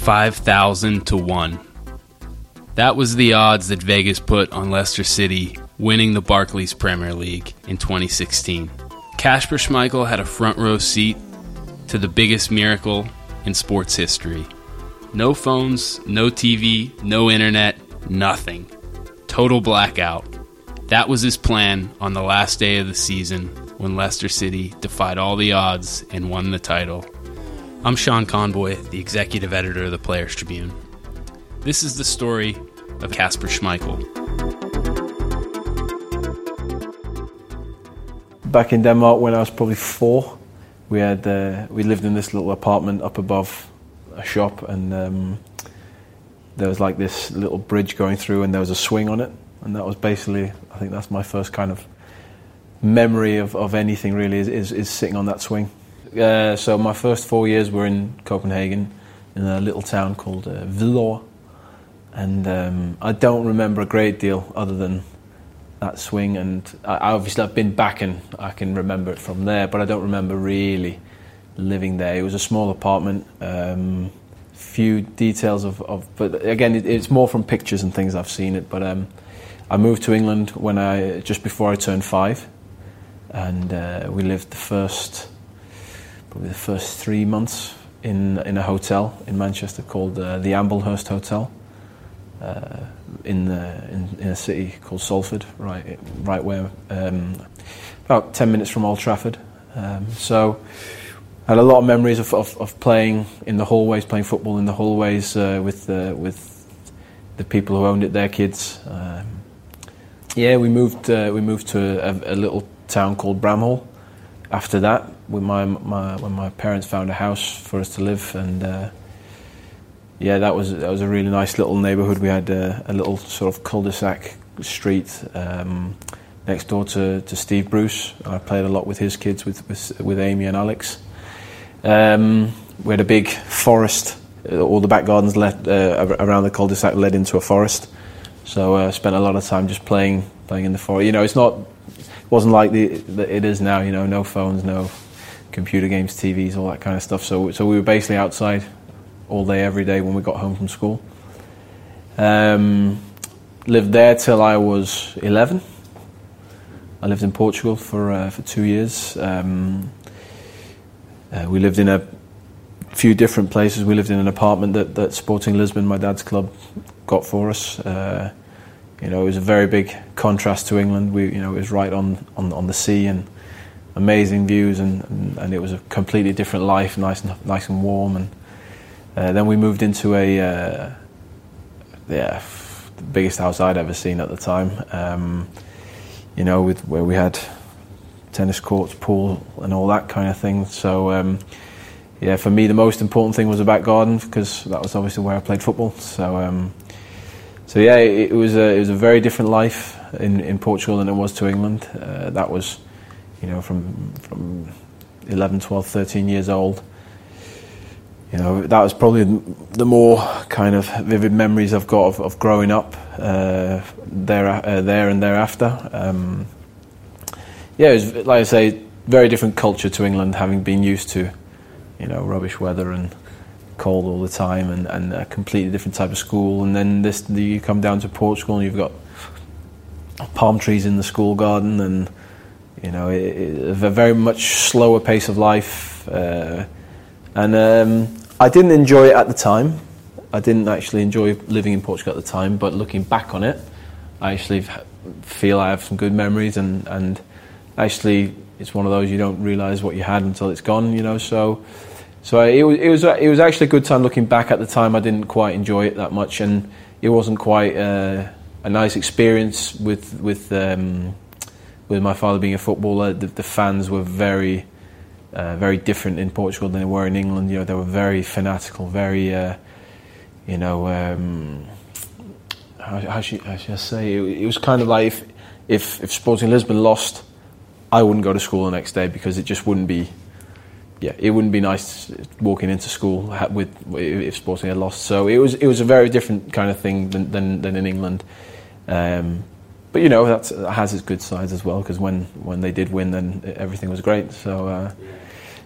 5,000 to 1. That was the odds that Vegas put on Leicester City winning the Barclays Premier League in 2016. Kasper Schmeichel had a front row seat to the biggest miracle in sports history. No phones, no TV, no internet, nothing. Total blackout. That was his plan on the last day of the season when Leicester City defied all the odds and won the title. I'm Sean Conboy, the executive editor of the Players Tribune. This is the story of Kasper Schmeichel. Back in Denmark, when I was probably four, we had uh, we lived in this little apartment up above a shop, and um, there was like this little bridge going through, and there was a swing on it, and that was basically I think that's my first kind of memory of, of anything really is, is, is sitting on that swing. Uh, so my first four years were in Copenhagen, in a little town called uh, and um, I don't remember a great deal other than that swing. And I, obviously I've been back and I can remember it from there, but I don't remember really living there. It was a small apartment. Um, few details of, of but again, it, it's more from pictures and things I've seen it. But um, I moved to England when I just before I turned five, and uh, we lived the first probably the first three months in in a hotel in Manchester called uh, the Amblehurst Hotel. Uh, in, the, in, in a city called Salford, right right where um, about ten minutes from Old Trafford. Um, so I had a lot of memories of, of, of, playing in the hallways, playing football in the hallways uh, with uh, with the people who owned it, their kids. Um, yeah, we moved uh, we moved to a, a, little town called Bramhall. After that, when my, my, when my parents found a house for us to live, and uh, yeah, that was that was a really nice little neighbourhood. We had a, a little sort of cul-de-sac street um, next door to, to Steve Bruce. I played a lot with his kids, with with, with Amy and Alex. Um, we had a big forest. All the back gardens led, uh, around the cul-de-sac led into a forest. So I uh, spent a lot of time just playing playing in the forest. You know, it's not it wasn't like the, the, it is now. You know, no phones, no computer games, TVs, all that kind of stuff. So so we were basically outside all day, every day when we got home from school. Um, lived there till I was 11. I lived in Portugal for uh, for two years. Um, uh, we lived in a few different places. We lived in an apartment that, that Sporting Lisbon, my dad's club, got for us. Uh, you know, it was a very big contrast to England. We, you know, it was right on, on, on the sea and amazing views, and, and, and, it was a completely different life, nice and nice and warm. And uh, then we moved into a, uh, yeah, the biggest house I'd ever seen at the time. Um, you know, with where we had tennis courts, pool, and all that kind of thing. So. Um, yeah, for me, the most important thing was a back garden because that was obviously where I played football. So, um, so yeah, it, it, was a, it was a very different life in, in Portugal than it was to England. Uh, that was, you know, from from 11, 12, 13 years old. You know, that was probably the more kind of vivid memories I've got of, of growing up uh, there, uh, there and thereafter. Um, yeah, it was like I say, very different culture to England, having been used to, you know, rubbish weather and cold all the time and, and a completely different type of school. And then this, you come down to Portugal and you've got palm trees in the school garden and you know it, it, a very much slower pace of life. Uh, and um, I didn't enjoy it at the time. I didn't actually enjoy living in Portugal at the time, but looking back on it, I actually feel I have some good memories and, and actually it's one of those you don't realise what you had until it's gone, you know. So so it was, it was it was actually a good time looking back. At the time, I didn't quite enjoy it that much, and it wasn't quite uh, a nice experience with with um, with my father being a footballer. The, the fans were very uh, very different in Portugal than they were in England. You know, they were very fanatical, very uh, you know. Um, how, how, should, how, should, I say? It, it was kind of like if, if if Sporting Lisbon lost, I wouldn't go to school the next day because it just wouldn't be yeah, it wouldn't be nice walking into school with if Sporting had lost. So it was it was a very different kind of thing than than, than in England. Um, but you know that has its good sides as well because when, when they did win, then everything was great. So uh,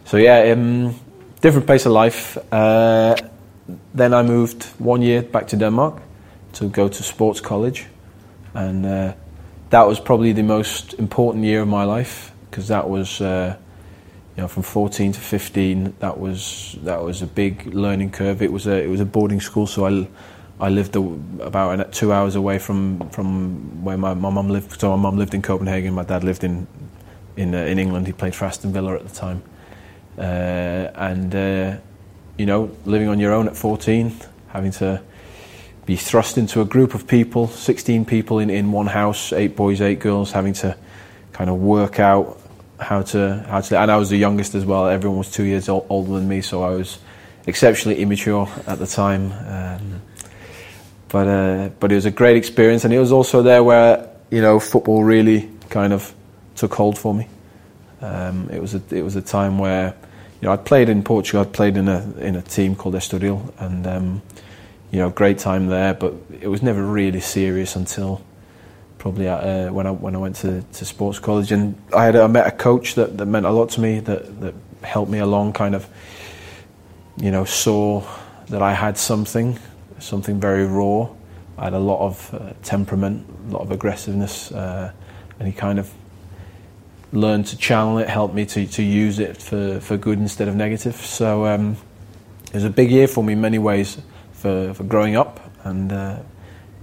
so yeah, um, different pace of life. Uh, then I moved one year back to Denmark to go to sports college, and uh, that was probably the most important year of my life because that was. Uh, you know, from 14 to 15, that was that was a big learning curve. It was a it was a boarding school, so I I lived about two hours away from from where my mum lived. So my mum lived in Copenhagen, my dad lived in in uh, in England. He played for Aston Villa at the time, uh, and uh, you know, living on your own at 14, having to be thrust into a group of people, 16 people in, in one house, eight boys, eight girls, having to kind of work out how to how to. And I was the youngest as well. Everyone was two years old, older than me, so I was exceptionally immature at the time. Um, but uh, but it was a great experience, and it was also there where you know football really kind of took hold for me. Um, it was a it was a time where you know I'd played in Portugal. I'd played in a in a team called Estoril, and um, you know great time there. But it was never really serious until probably uh, when I when I went to, to sports college, and I had I met a coach that, that meant a lot to me that that helped me along. Kind of, you know, saw that I had something, something very raw. I had a lot of uh, temperament, a lot of aggressiveness, uh, and he kind of learned to channel it, helped me to, to use it for, for good instead of negative. So um, it was a big year for me in many ways for, for growing up and uh,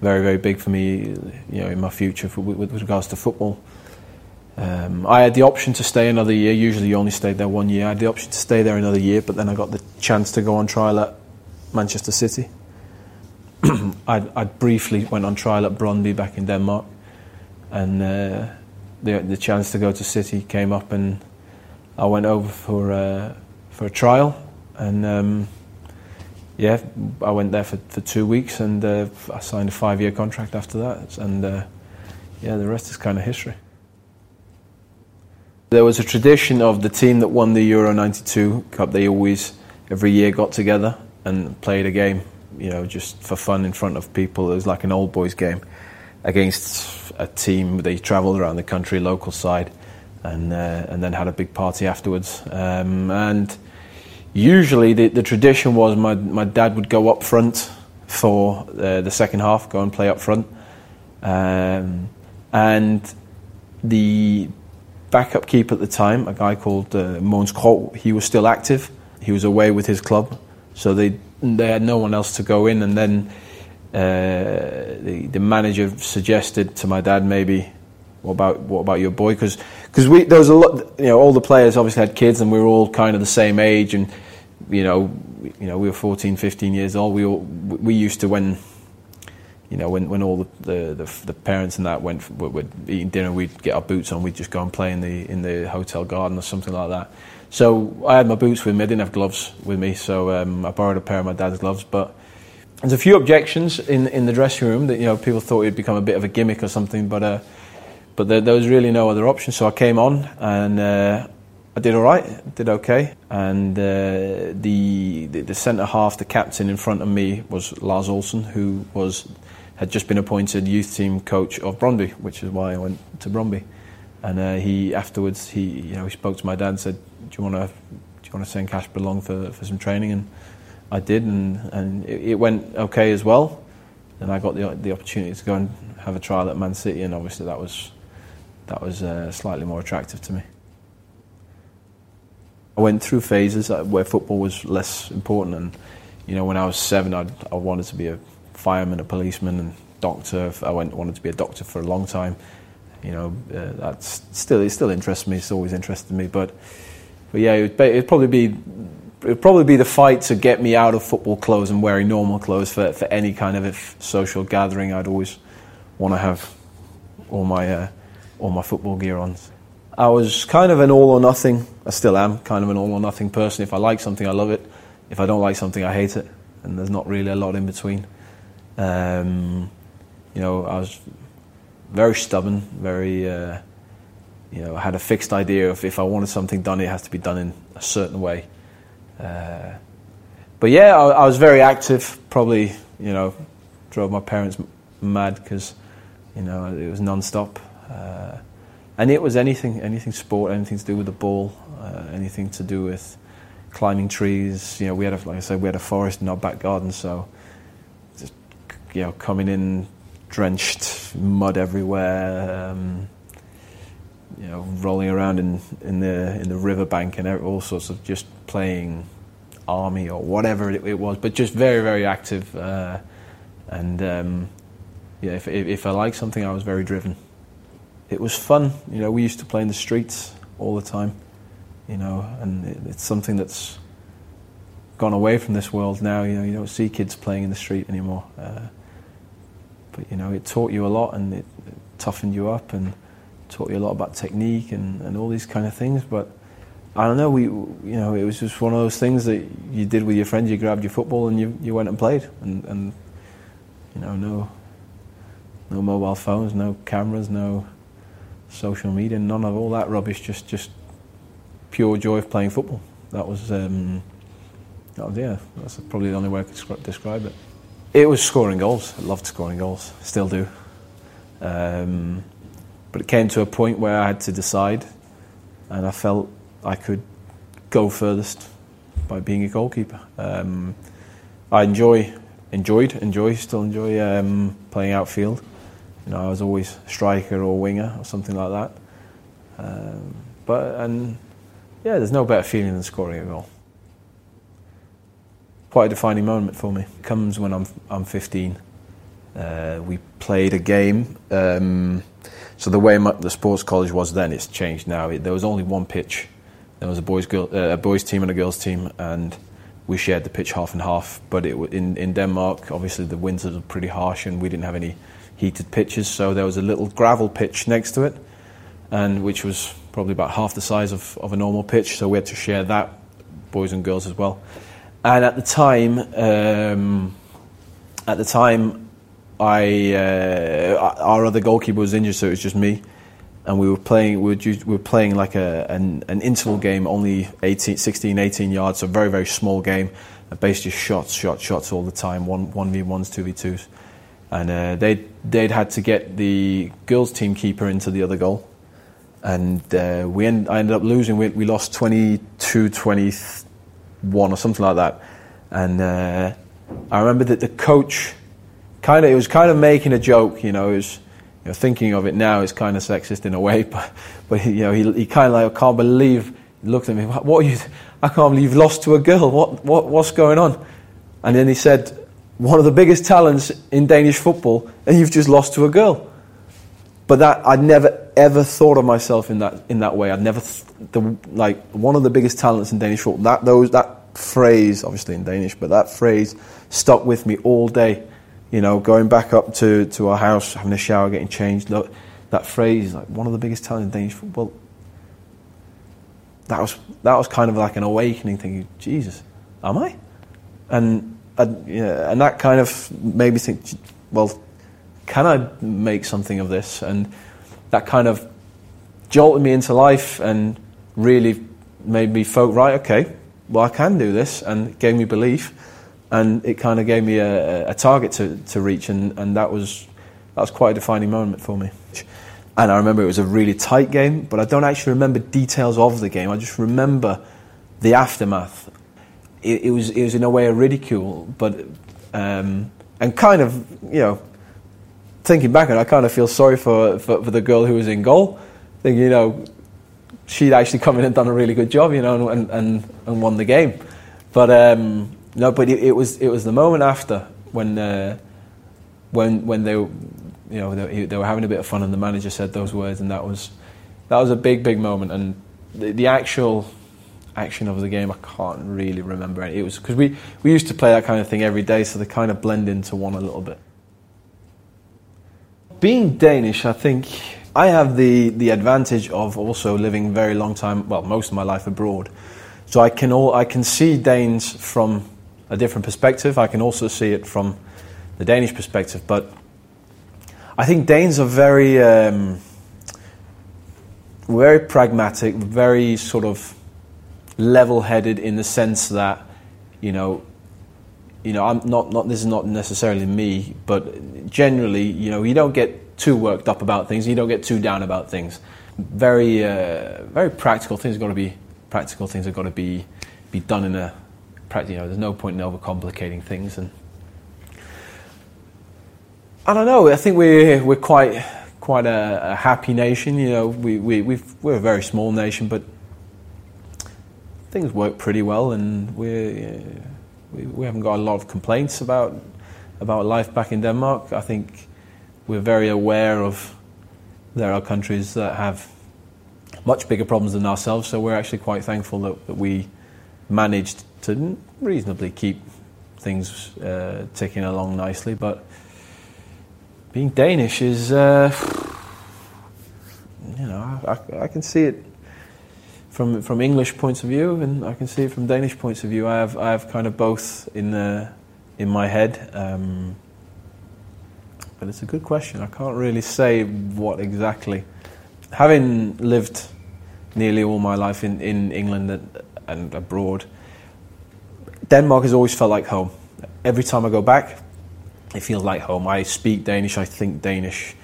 very, very big for me, you know, in my future for, with, with, regards to football. Um, I had the option to stay another year. Usually, you only stayed there one year. I had the option to stay there another year, but then I got the chance to go on trial at Manchester City. I, I briefly went on trial at Brøndby back in Denmark, and uh, the the chance to go to City came up, and I went over for uh, for a trial, and. Um, yeah, I went there for, for two weeks and uh, I signed a five year contract after that. And uh, yeah, the rest is kind of history. There was a tradition of the team that won the Euro 92 Cup, they always, every year, got together and played a game, you know, just for fun in front of people. It was like an old boys game against a team. They travelled around the country, local side, and, uh, and then had a big party afterwards. Um, and usually the, the tradition was my, my dad would go up front for uh, the second half, go and play up front. Um, and the backup keeper at the time, a guy called uh, Mogens Krogh, he was still active. He was away with his club, so they they had no one else to go in. And then uh, the, the manager suggested to my dad maybe what about what about your boy? Because we there was a lot. You know, all the players obviously had kids, and we were all kind of the same age, and you know, you know, we were 14, 15 years old. We all, we used to when. You know, when, when all the, the, the, the parents and that went were, were eating dinner, we'd get our boots on. We'd just go and play in the in the hotel garden or something like that. So I had my boots with me. I didn't have gloves with me, so um, I borrowed a pair of my dad's gloves. But there's a few objections in in the dressing room that you know people thought it'd become a bit of a gimmick or something. But uh, but there, there, was really no other option. So I came on and uh, I did all right, did okay. And uh, the, the, the centre half, the captain in front of me was Lars Olsen, who was had just been appointed youth team coach of Brøndby, which is why I went to Brøndby. And uh, he afterwards he you know he spoke to my dad and said, "Do you want to do you want to send Kasper along for for some training?" And I did, and and it, it went okay as well. And I got the the opportunity to go and have a trial at Man City, and obviously that was that was uh, slightly more attractive to me. I went through phases uh, where football was less important, and you know, when I was seven, I'd, I wanted to be a fireman, a policeman, and doctor. I went wanted to be a doctor for a long time. You know, uh, that's still it still interests me. It's always interested me, but but yeah, it would it'd probably be it'd probably be the fight to get me out of football clothes and wearing normal clothes for for any kind of social gathering. I'd always want to have all my uh, all my football gear on. I was kind of an all or nothing, I still am kind of an all or nothing person. If I like something, I love it. If I don't like something, I hate it. And there's not really a lot in between. Um, you know, I was very stubborn, very, uh, you know, I had a fixed idea of if I wanted something done, it has to be done in a certain way. Uh, but yeah, I, I, was very active, probably, you know, drove my parents mad because, you know, it was non stop. Uh, and it was anything, anything sport, anything to do with the ball, uh, anything to do with, climbing trees. You know, we had a, like I said, we had a forest in our back garden, so just you know, coming in drenched, mud everywhere. Um, you know, rolling around in, in the in the riverbank and all sorts of just playing army or whatever it, it was, but just very very active. Uh, and um, yeah, if, if, if I liked something, I was very driven. It was fun. You know, we used to play in the streets all the time. You know, and it, it's something that's gone away from this world now. You know, you don't see kids playing in the street anymore. Uh, but you know, it taught you a lot and it, toughened you up and taught you a lot about technique and, and all these kind of things. But I don't know, we you know, it was just one of those things that you did with your friends. You grabbed your football and you, you went and played, and, and you know, no no mobile phones, no cameras, no social media, none of all that rubbish. Just just pure joy of playing football. That was um, that was yeah. That's probably the only way I could describe it. It was scoring goals. I loved scoring goals. Still do. Um, but it came to a point where I had to decide, and I felt I could go furthest by being a goalkeeper. Um, I enjoy, enjoyed, enjoy, still enjoy um, playing outfield. You know, I was always striker or winger or something like that. Um, but and yeah, there's no better feeling than scoring a goal. Quite a defining moment for me. It comes when I'm I'm 15. Uh, we played a game. Um, so the way my, the sports college was then, it's changed now. It, there was only one pitch. There was a boys girl, uh, a boys team and a girls team, and we shared the pitch half and half. But it, in in Denmark, obviously the winters were pretty harsh, and we didn't have any heated pitches. So there was a little gravel pitch next to it, and which was probably about half the size of, of a normal pitch. So we had to share that, boys and girls as well. And at the time, um, at the time, I uh, our other goalkeeper was injured, so it was just me, and we were playing. We were, we were playing like a, an, an interval game, only 18, 16, 18 yards, so very very small game. Basically, shots, shots, shots all the time. One one v ones, two v twos, and uh, they they'd had to get the girls' team keeper into the other goal, and uh, we end, I ended up losing. We, we lost 22-21 or something like that, and uh, I remember that the coach kind of it was kind of making a joke, you know. It was, you know, thinking of it now, it's kind of sexist in a way, but but you know, he, he kind of like I can't believe. Looked at me. What, what you? I can't believe you've lost to a girl. What what what's going on? And then he said, one of the biggest talents in Danish football, and you've just lost to a girl. But that I'd never ever thought of myself in that in that way. I'd never th- the, like one of the biggest talents in Danish football. That those that phrase, obviously in Danish, but that phrase stuck with me all day you know, going back up to, to our house, having a shower, getting changed. Look, that phrase, like one of the biggest talents in Danish football. That was that was kind of like an awakening thing. Jesus, am I? And and, yeah, and that kind of made me think, well, can I make something of this? And that kind of jolted me into life and really made me feel right. Okay, well, I can do this, and gave me belief and it kind of gave me a, a target to, to reach, and, and that was that was quite a defining moment for me. And I remember it was a really tight game, but I don't actually remember details of the game. I just remember the aftermath. It, it was it was in a way a ridicule, but um, and kind of you know thinking back on it, I kind of feel sorry for, for, for the girl who was in goal. Thinking you know she'd actually come in and done a really good job, you know, and and, and won the game. But um, no, but it, it, was it was the moment after when uh, when when they you know they, they, were having a bit of fun and the manager said those words and that was that was a big big moment and the, the actual action of the game I can't really remember it was because we we used to play that kind of thing every day so they kind of blend into one a little bit. Being Danish, I think I have the the advantage of also living very long time well most of my life abroad. So I can all I can see Danes from a different perspective. I can also see it from the Danish perspective, but I think Danes are very, um, very pragmatic, very sort of level-headed in the sense that, you know, you know, I'm not, not. This is not necessarily me, but generally, you know, you don't get too worked up about things. You don't get too down about things. Very, uh, very practical things. Got to be practical. Things have got to be be done in a. You know, there's no point in overcomplicating things. And I don't know. I think we're we're quite quite a, a happy nation. You know, we we we are a very small nation, but things work pretty well, and we we haven't got a lot of complaints about about life back in Denmark. I think we're very aware of there are countries that have much bigger problems than ourselves, so we're actually quite thankful that, that we managed to reasonably keep things uh, ticking along nicely. But being Danish is, uh, you know, I, I, can see it from from English points of view, and I can see it from Danish points of view. I have I have kind of both in the in my head. Um, but it's a good question. I can't really say what exactly. Having lived nearly all my life in, in England and, and abroad, Denmark has always felt like home. Every time I go back, it feels like home. I speak Danish. I think Danish.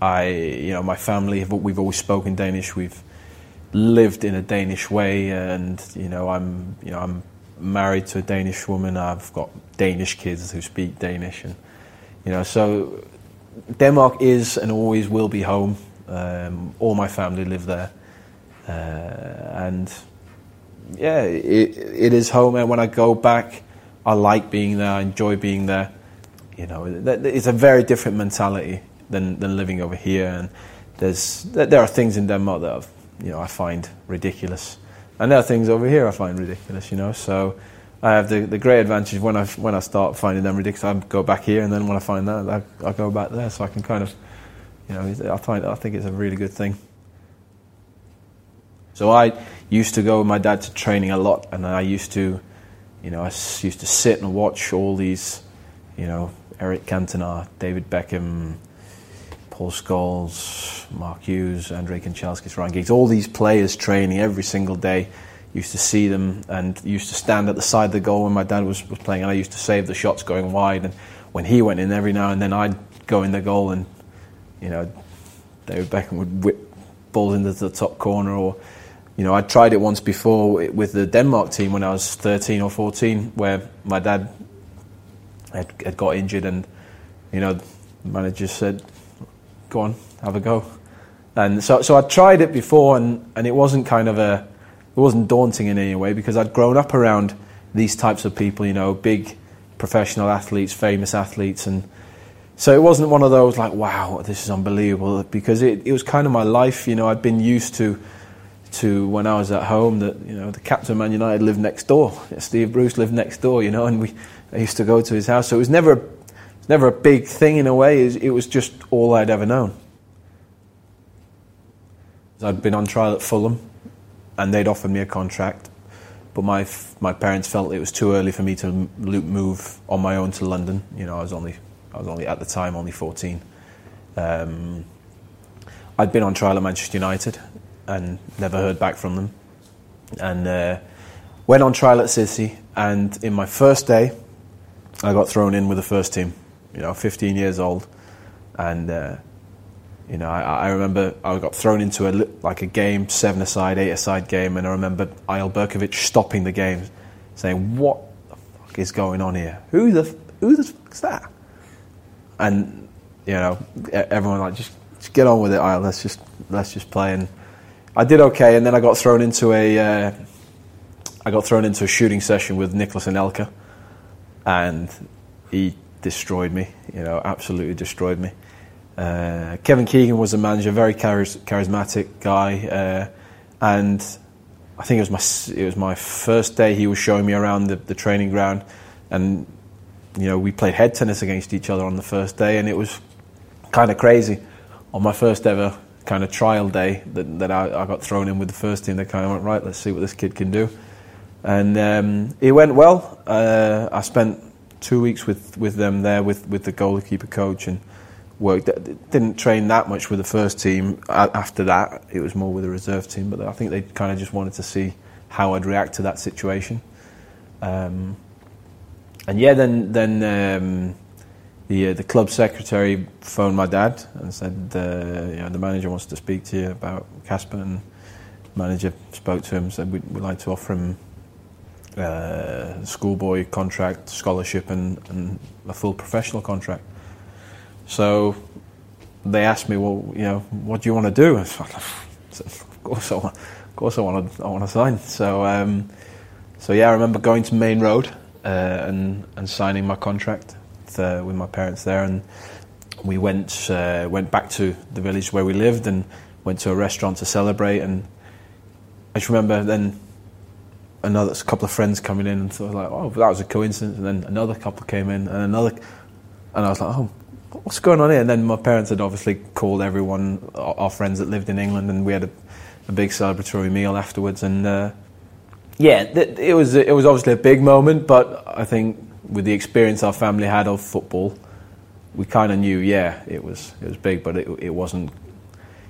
I, you know, my family we've always spoken Danish. We've lived in a Danish way, and you know, I'm, you know, I'm married to a Danish woman. I've got Danish kids who speak Danish, and you know, so Denmark is and always will be home. Um, all my family live there, uh, and yeah, it, it is home. And when I go back, I like being there. I enjoy being there. You know, it's a very different mentality than than living over here. And there's there are things in Denmark that I've, you know I find ridiculous, and there are things over here I find ridiculous. You know, so I have the, the great advantage when I when I start finding them ridiculous, I go back here, and then when I find that, I, I go back there, so I can kind of, you know, I find I think it's a really good thing. So I used to go with my dad to training a lot, and I used to, you know, I used to sit and watch all these, you know, Eric Cantona, David Beckham, Paul Scholes, Mark Hughes, Andrei Kanchelskis, Ryan Giggs, all these players training every single day used to see them and used to stand at the side of the goal when my dad was, was playing, and I used to save the shots going wide. And when he went in, every now and then I'd go in the goal, and you know, David Beckham would whip balls into the top corner. Or, you know, I tried it once before with the Denmark team when I was 13 or 14, where my dad had, had got injured, and you know, the manager said, "Go on, have a go." And so, so I tried it before, and, and it wasn't kind of a it wasn't daunting in any way because I'd grown up around these types of people, you know, big professional athletes, famous athletes, and so it wasn't one of those like, wow, this is unbelievable, because it, it was kind of my life, you know, I'd been used to to when I was at home that, you know, the captain of Man United lived next door. Steve Bruce lived next door, you know, and we I used to go to his house. So it was never, never a big thing in a way, it was just all I'd ever known. I'd been on trial at Fulham and they'd offered me a contract, but my my parents felt it was too early for me to move on my own to London. You know, I was only I was only at the time only 14. Um, I'd been on trial at Manchester United and never heard back from them, and uh, went on trial at City. And in my first day, I got thrown in with the first team. You know, 15 years old, and. Uh, you know, I, I, remember I got thrown into a like a game, seven aside, eight aside game, and I remember Eyal Berkovic stopping the game, saying, "What the fuck is going on here? Who the who the fuck's that?" And you know, everyone like just, just get on with it, Eyal. Let's just let's just play. And I did okay, and then I got thrown into a uh, I got thrown into a shooting session with Nicolas Anelka, and he destroyed me. You know, absolutely destroyed me. Uh, Kevin Keegan was a manager, very charis- charismatic guy, uh, and I think it was my it was my first day. He was showing me around the, the training ground, and you know we played head tennis against each other on the first day, and it was kind of crazy. On my first ever kind of trial day, that, that I, I, got thrown in with the first team. They kind of went right, let's see what this kid can do, and um, it went well. Uh, I spent two weeks with, with them there with, with the goalkeeper coach and worked. Didn't train that much with the first team. After that, it was more with the reserve team. But I think they kind of just wanted to see how I'd react to that situation. Um, and yeah, then then um, the uh, the club secretary phoned my dad and said, uh, you know, the manager wants to speak to you about Kasper. And manager spoke to him, said we'd, we'd like to offer him uh, schoolboy contract, scholarship, and, and a full professional contract. So they asked me, well, you know, what do you want to do? I of course I want, of course I want to, I want to sign. So, um, so yeah, I remember going to Maine Road uh, and and signing my contract with, uh, with, my parents there, and we went uh, went back to the village where we lived and went to a restaurant to celebrate. And I just remember then another couple of friends coming in, and so I was like, oh, that was a coincidence. And then another couple came in, and another, and I was like, oh what's going on here? And then my parents had obviously called everyone, our friends that lived in England, and we had a, a big celebratory meal afterwards. And uh, yeah, it was it was obviously a big moment, but I think with the experience our family had of football, we kind of knew, yeah, it was it was big, but it, it wasn't,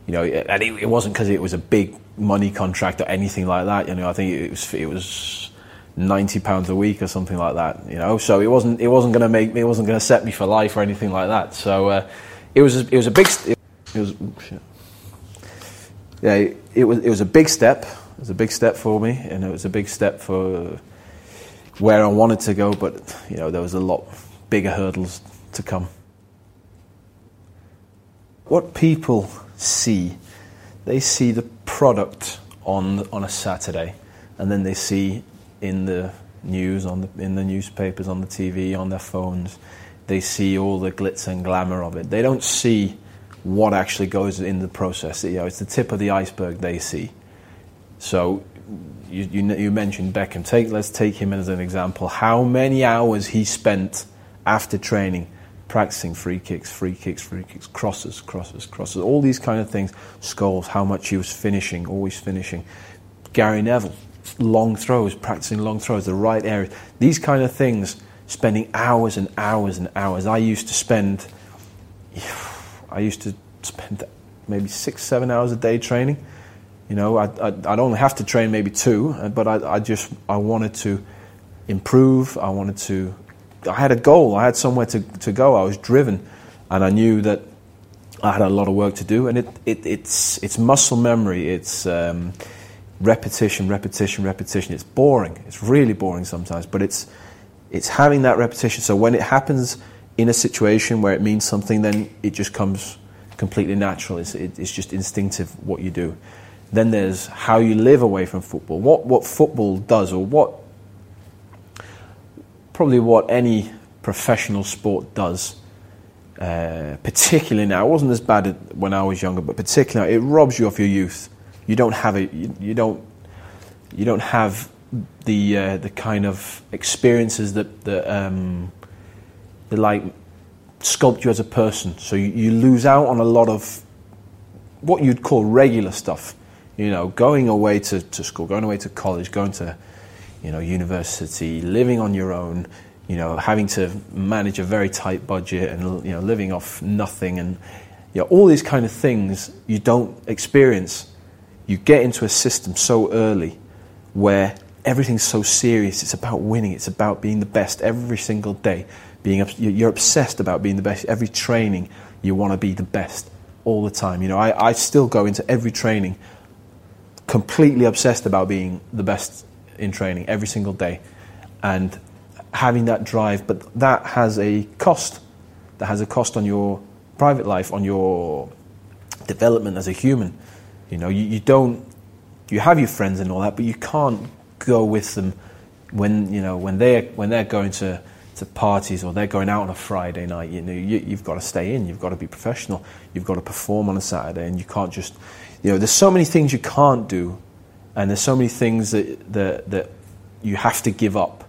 you know, and it, it wasn't because it was a big money contract or anything like that. You know, I think it was it was ninety pounds a week or something like that. You know, so it wasn't it wasn't going to make me it wasn't going to set me for life or anything like that. So uh, it was it was a big it was yeah it was it was a big step. It was a big step for me, and it was a big step for where I wanted to go. But you know, there was a lot bigger hurdles to come. What people see, they see the product on on a Saturday, and then they see in the news, on the, in the newspapers, on the TV, on their phones. They see all the glitz and glamour of it. They don't see what actually goes in the process. You know, it's the tip of the iceberg they see. So you, you, you, mentioned Beckham. Take, let's take him as an example. How many hours he spent after training practicing free kicks, free kicks, free kicks, crosses, crosses, crosses, all these kind of things. Scholes, how much he was finishing, always finishing. Gary Neville, long throws, practicing long throws, the right area. These kind of things, spending hours and hours and hours. I used to spend, I used to spend maybe six, seven hours a day training. You know, I'd, I'd, I'd only have to train maybe two, uh, but I, I just, I wanted to improve. I wanted to, I had a goal. I had somewhere to, to go. I was driven and I knew that I had a lot of work to do and it, it, it's, it's muscle memory. It's, um, repetition, repetition, repetition. It's boring. It's really boring sometimes, but it's it's having that repetition. So when it happens in a situation where it means something, then it just comes completely natural. It's, it, it's just instinctive what you do. Then there's how you live away from football. What what football does, or what probably what any professional sport does. Uh, particularly now, it wasn't as bad when I was younger, but particularly now, it robs you of your youth you don't have it. You, you don't. You don't have the uh, the kind of experiences that that, um, that like sculpt you as a person. So you, you lose out on a lot of what you'd call regular stuff. You know, going away to, to school, going away to college, going to you know university, living on your own. You know, having to manage a very tight budget and you know living off nothing and you know, all these kind of things you don't experience you get into a system so early where everything's so serious. It's about winning. It's about being the best every single day. Being you're obsessed about being the best. Every training, you want to be the best all the time. You know, I, I still go into every training completely obsessed about being the best in training every single day, and having that drive. But that has a cost. That has a cost on your private life, on your development as a human. You know, you, you don't, you have your friends and all that, but you can't go with them when, you know, when they're, when they're going to, to parties or they're going out on a Friday night, you know, you, you've got to stay in, you've got to be professional, you've got to perform on a Saturday, and you can't just, you know, there's so many things you can't do, and there's so many things that, that, that you have to give up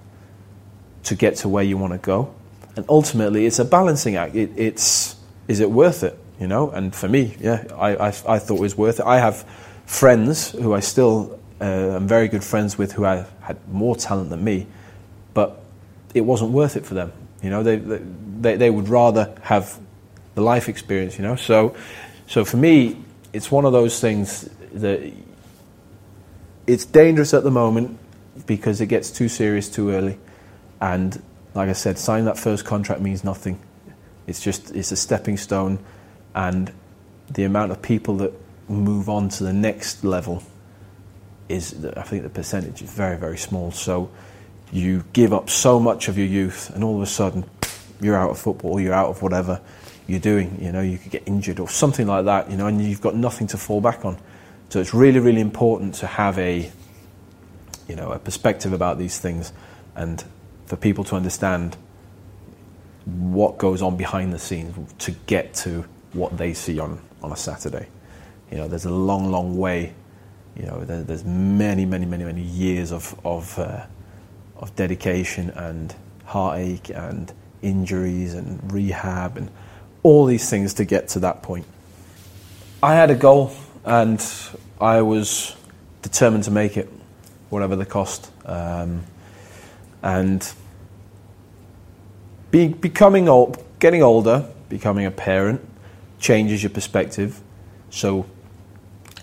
to get to where you want to go. And ultimately, it's a balancing act. It, it's, is it worth it? you know. And for me, yeah, I, I, I thought it was worth it. I have friends who I still uh, am very good friends with who I had more talent than me, but it wasn't worth it for them. You know, they, they, they would rather have the life experience, you know. So, so for me, it's one of those things that it's dangerous at the moment because it gets too serious too early. And like I said, signing that first contract means nothing. It's just it's a stepping stone and the amount of people that move on to the next level is, I think, the percentage is very, very small. So you give up so much of your youth, and all of a sudden, you're out of football, you're out of whatever you're doing. You know, you could get injured or something like that. You know, and you've got nothing to fall back on. So it's really, really important to have a, you know, a perspective about these things, and for people to understand what goes on behind the scenes to get to what they see on, on a Saturday. You know, there's a long, long way. You know, there, there's many, many, many, many years of of, uh, of dedication and heartache and injuries and rehab and all these things to get to that point. I had a goal and I was determined to make it, whatever the cost. Um, and be, becoming old, getting older, becoming a parent, changes your perspective. So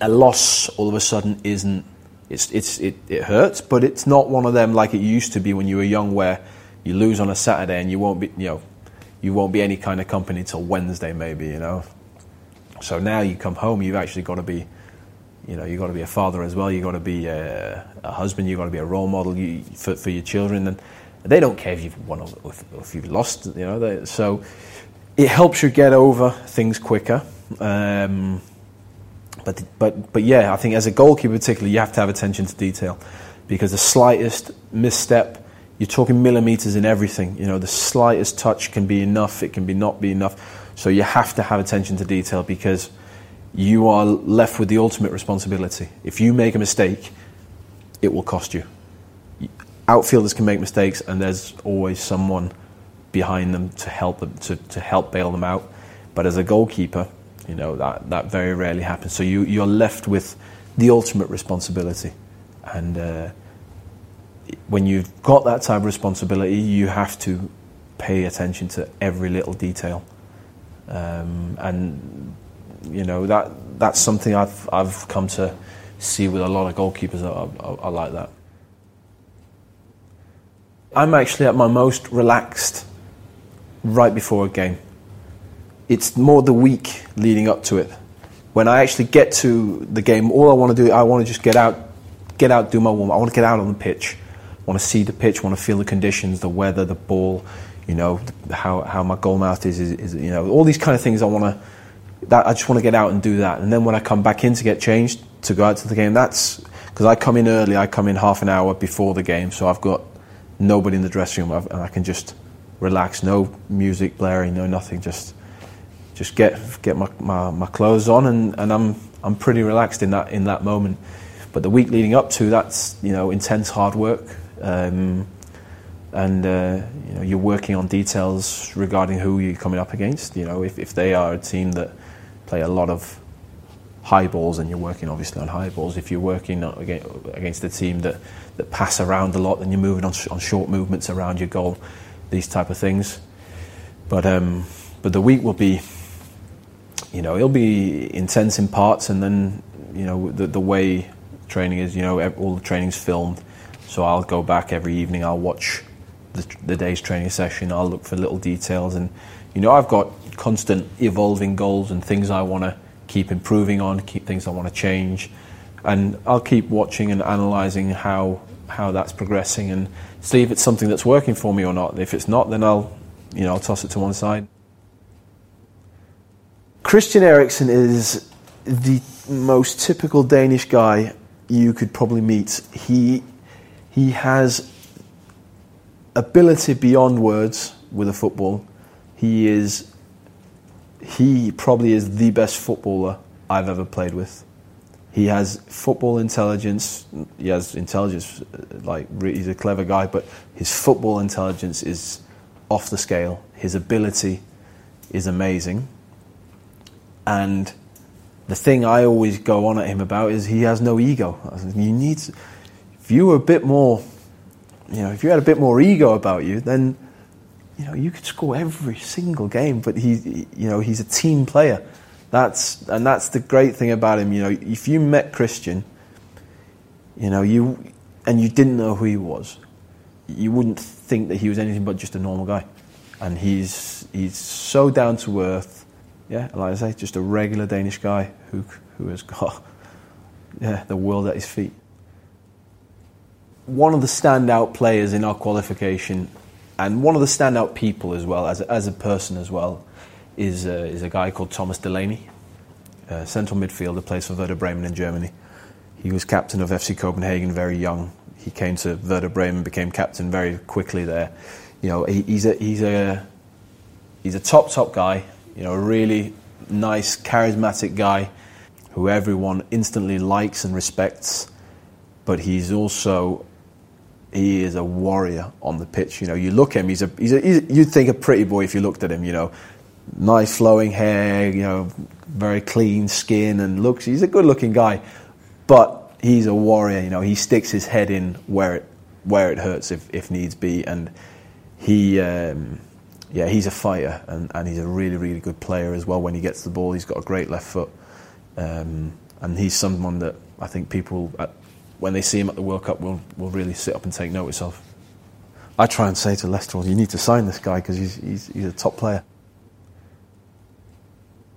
a loss all of a sudden isn't. It's, it's, it, it hurts, but it's not one of them like it used to be when you were young, where you lose on a Saturday and you won't be, you know, you won't be any kind of company till Wednesday, maybe, you know. So now you come home, you've actually got to be, you know, you've got to be a father as well. You've got to be a, a husband. You've got to be a role model you, for, for your children, and they don't care if you've won or if, if you've lost. You know, they, so it helps you get over things quicker. Um, but but but yeah, I think as a goalkeeper, particularly, you have to have attention to detail because the slightest misstep you're talking millimeters in everything. You know, the slightest touch can be enough, it can be not be enough. So you have to have attention to detail because you are left with the ultimate responsibility. If you make a mistake, it will cost you. Outfielders can make mistakes, and there's always someone behind them to help them to, to help bail them out. But as a goalkeeper, you know that that very rarely happens. So you you're left with the ultimate responsibility, and uh, when you've got that type of responsibility, you have to pay attention to every little detail. Um, and you know that that's something I've I've come to see with a lot of goalkeepers are, are like that. I'm actually at my most relaxed right before a game. It's more the week leading up to it. When I actually get to the game, all I want to do, I want to just get out, get out, do my warm. I want to get out on the pitch I want to see the pitch, I want to feel the conditions, the weather, the ball, you know, how, how my goal mouth is, is, is, you know, all these kind of things I want to, that I just want to get out and do that. And then when I come back in to get changed, to go out to the game, that's, because I come in early, I come in half an hour before the game, so I've got nobody in the dressing room, and I can just relax, no music blaring, no nothing, just just get get my, my, my clothes on and, and I'm I'm pretty relaxed in that in that moment. But the week leading up to that's you know intense hard work, um, and uh, you know, you're working on details regarding who you're coming up against. You know, if, if they are a team that play a lot of high balls, and you're working obviously on high balls. If you're working against a team that, that pass around a lot, then you're moving on, on short movements around your goal, these type of things. But um, but the week will be, you know, it'll be intense in parts, and then you know the the way training is, you know, all the training's filmed so I'll go back every evening. I'll watch the, the day's training session. I'll look for little details, and you know I've got constant evolving goals and things I want to keep improving on, keep things I want to change, and I'll keep watching and analysing how how that's progressing and see if it's something that's working for me or not. If it's not, then I'll you know I'll toss it to one side. Christian Eriksen is the most typical Danish guy you could probably meet. He he has ability beyond words with a football. He is he probably is the best footballer I've ever played with. He has football intelligence. He has intelligence, like he's a clever guy, but his football intelligence is off the scale. His ability is amazing. And the thing I always go on at him about is he has no ego. You need if you were a bit more, you know, if you had a bit more ego about you, then you know you could score every single game. But he, you know, he's a team player. That's and that's the great thing about him. You know, if you met Christian, you know, you and you didn't know who he was, you wouldn't think that he was anything but just a normal guy. And he's he's so down to earth. Yeah, like I say, just a regular Danish guy who who has got yeah the world at his feet one of the standout players in our qualification, and one of the standout people as well as a, as a person as well, is uh, is a guy called Thomas Delaney, central midfielder, plays for Werder Bremen in Germany. He was captain of FC Copenhagen very young. He came to Werder Bremen, became captain very quickly there. You know, he, he's a he's a he's a top top guy. You know, a really nice, charismatic guy who everyone instantly likes and respects. But he's also he is a warrior on the pitch. You know, you look at him, he's a, he's a, he's you'd think a pretty boy if you looked at him. You know, nice flowing hair, you know, very clean skin, and looks. He's a good-looking guy, but he's a warrior. You know, he sticks his head in where it where it hurts if, if needs be, and he. Um, yeah, he's a fighter and, and he's a really, really good player as well. When he gets the ball, he's got a great left foot. Um, and he's someone that I think people, at, when they see him at the World Cup, will, will really sit up and take notice of. I try and say to Leicester, you need to sign this guy because he's, he's, he's a top player.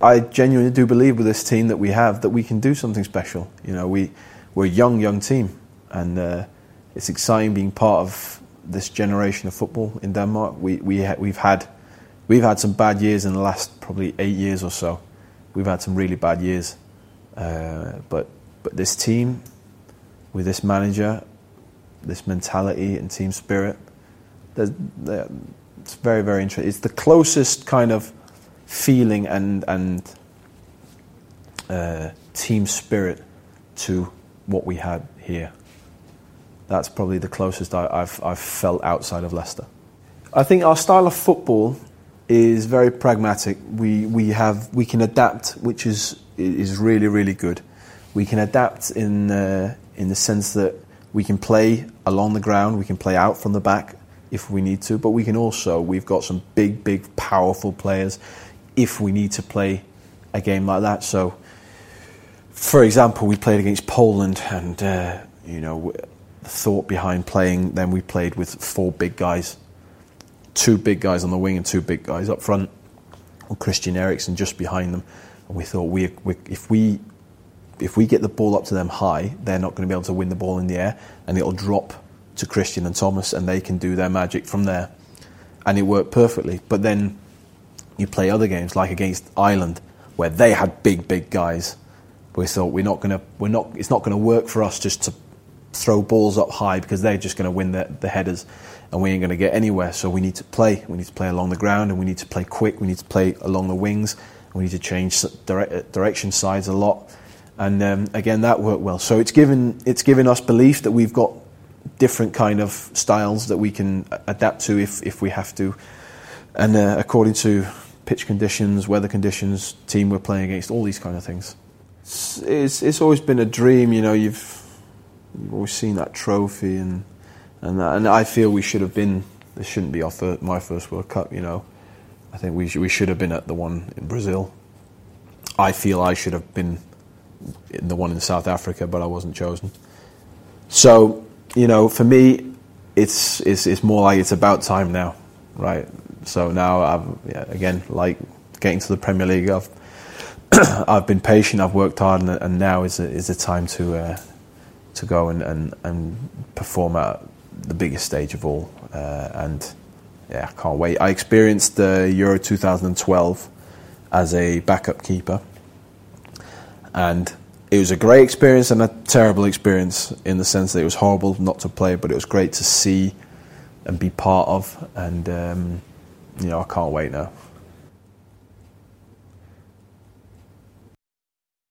I genuinely do believe with this team that we have that we can do something special. You know, we, we're a young, young team, and uh, it's exciting being part of this generation of football in Denmark. We, we ha- we've, had, we've had some bad years in the last probably eight years or so. We've had some really bad years. Uh, but, but this team, with this manager, this mentality and team spirit, it's very, very interesting. It's the closest kind of feeling and, and uh, team spirit to what we had here that's probably the closest I, have I've felt outside of Leicester. I think our style of football is very pragmatic. We, we, have, we can adapt, which is, is really, really good. We can adapt in, uh, in the sense that we can play along the ground, we can play out from the back if we need to, but we can also, we've got some big, big, powerful players if we need to play a game like that. So, for example, we played against Poland and, uh, you know, the thought behind playing. Then we played with four big guys, two big guys on the wing and two big guys up front, and Christian Eriksen just behind them. And we thought we, we if we if we get the ball up to them high, they're not going to be able to win the ball in the air, and it'll drop to Christian and Thomas, and they can do their magic from there. And it worked perfectly. But then you play other games, like against Ireland, where they had big, big guys. We thought we're not going to, we're not, it's not going to work for us just to throw balls up high because they're just going to win the, the headers and we ain't going to get anywhere. So we need to play. We need to play along the ground and we need to play quick. We need to play along the wings. We need to change dire- uh, direction sides a lot. And um, again, that worked well. So it's given, it's given us belief that we've got different kind of styles that we can adapt to if, if we have to. And uh, according to pitch conditions, weather conditions, team we're playing against, all these kind of things. It's, it's, it's always been a dream, you know, you've You've always seen that trophy, and and that, and I feel we should have been. This shouldn't be our first, my first World Cup. You know, I think we should, we should have been at the one in Brazil. I feel I should have been the one in South Africa, but I wasn't chosen. So you know, for me, it's it's it's more like it's about time now, right? So now I've yeah, again like getting to the Premier League. I've I've been patient. I've worked hard, and, and now is a, is the time to uh, to go and, and, and perform at the biggest stage of all. Uh, and yeah, I can't wait. I experienced the Euro 2012 as a backup keeper, and it was a great experience and a terrible experience in the sense that it was horrible not to play, but it was great to see and be part of. And um, you know, I can't wait now.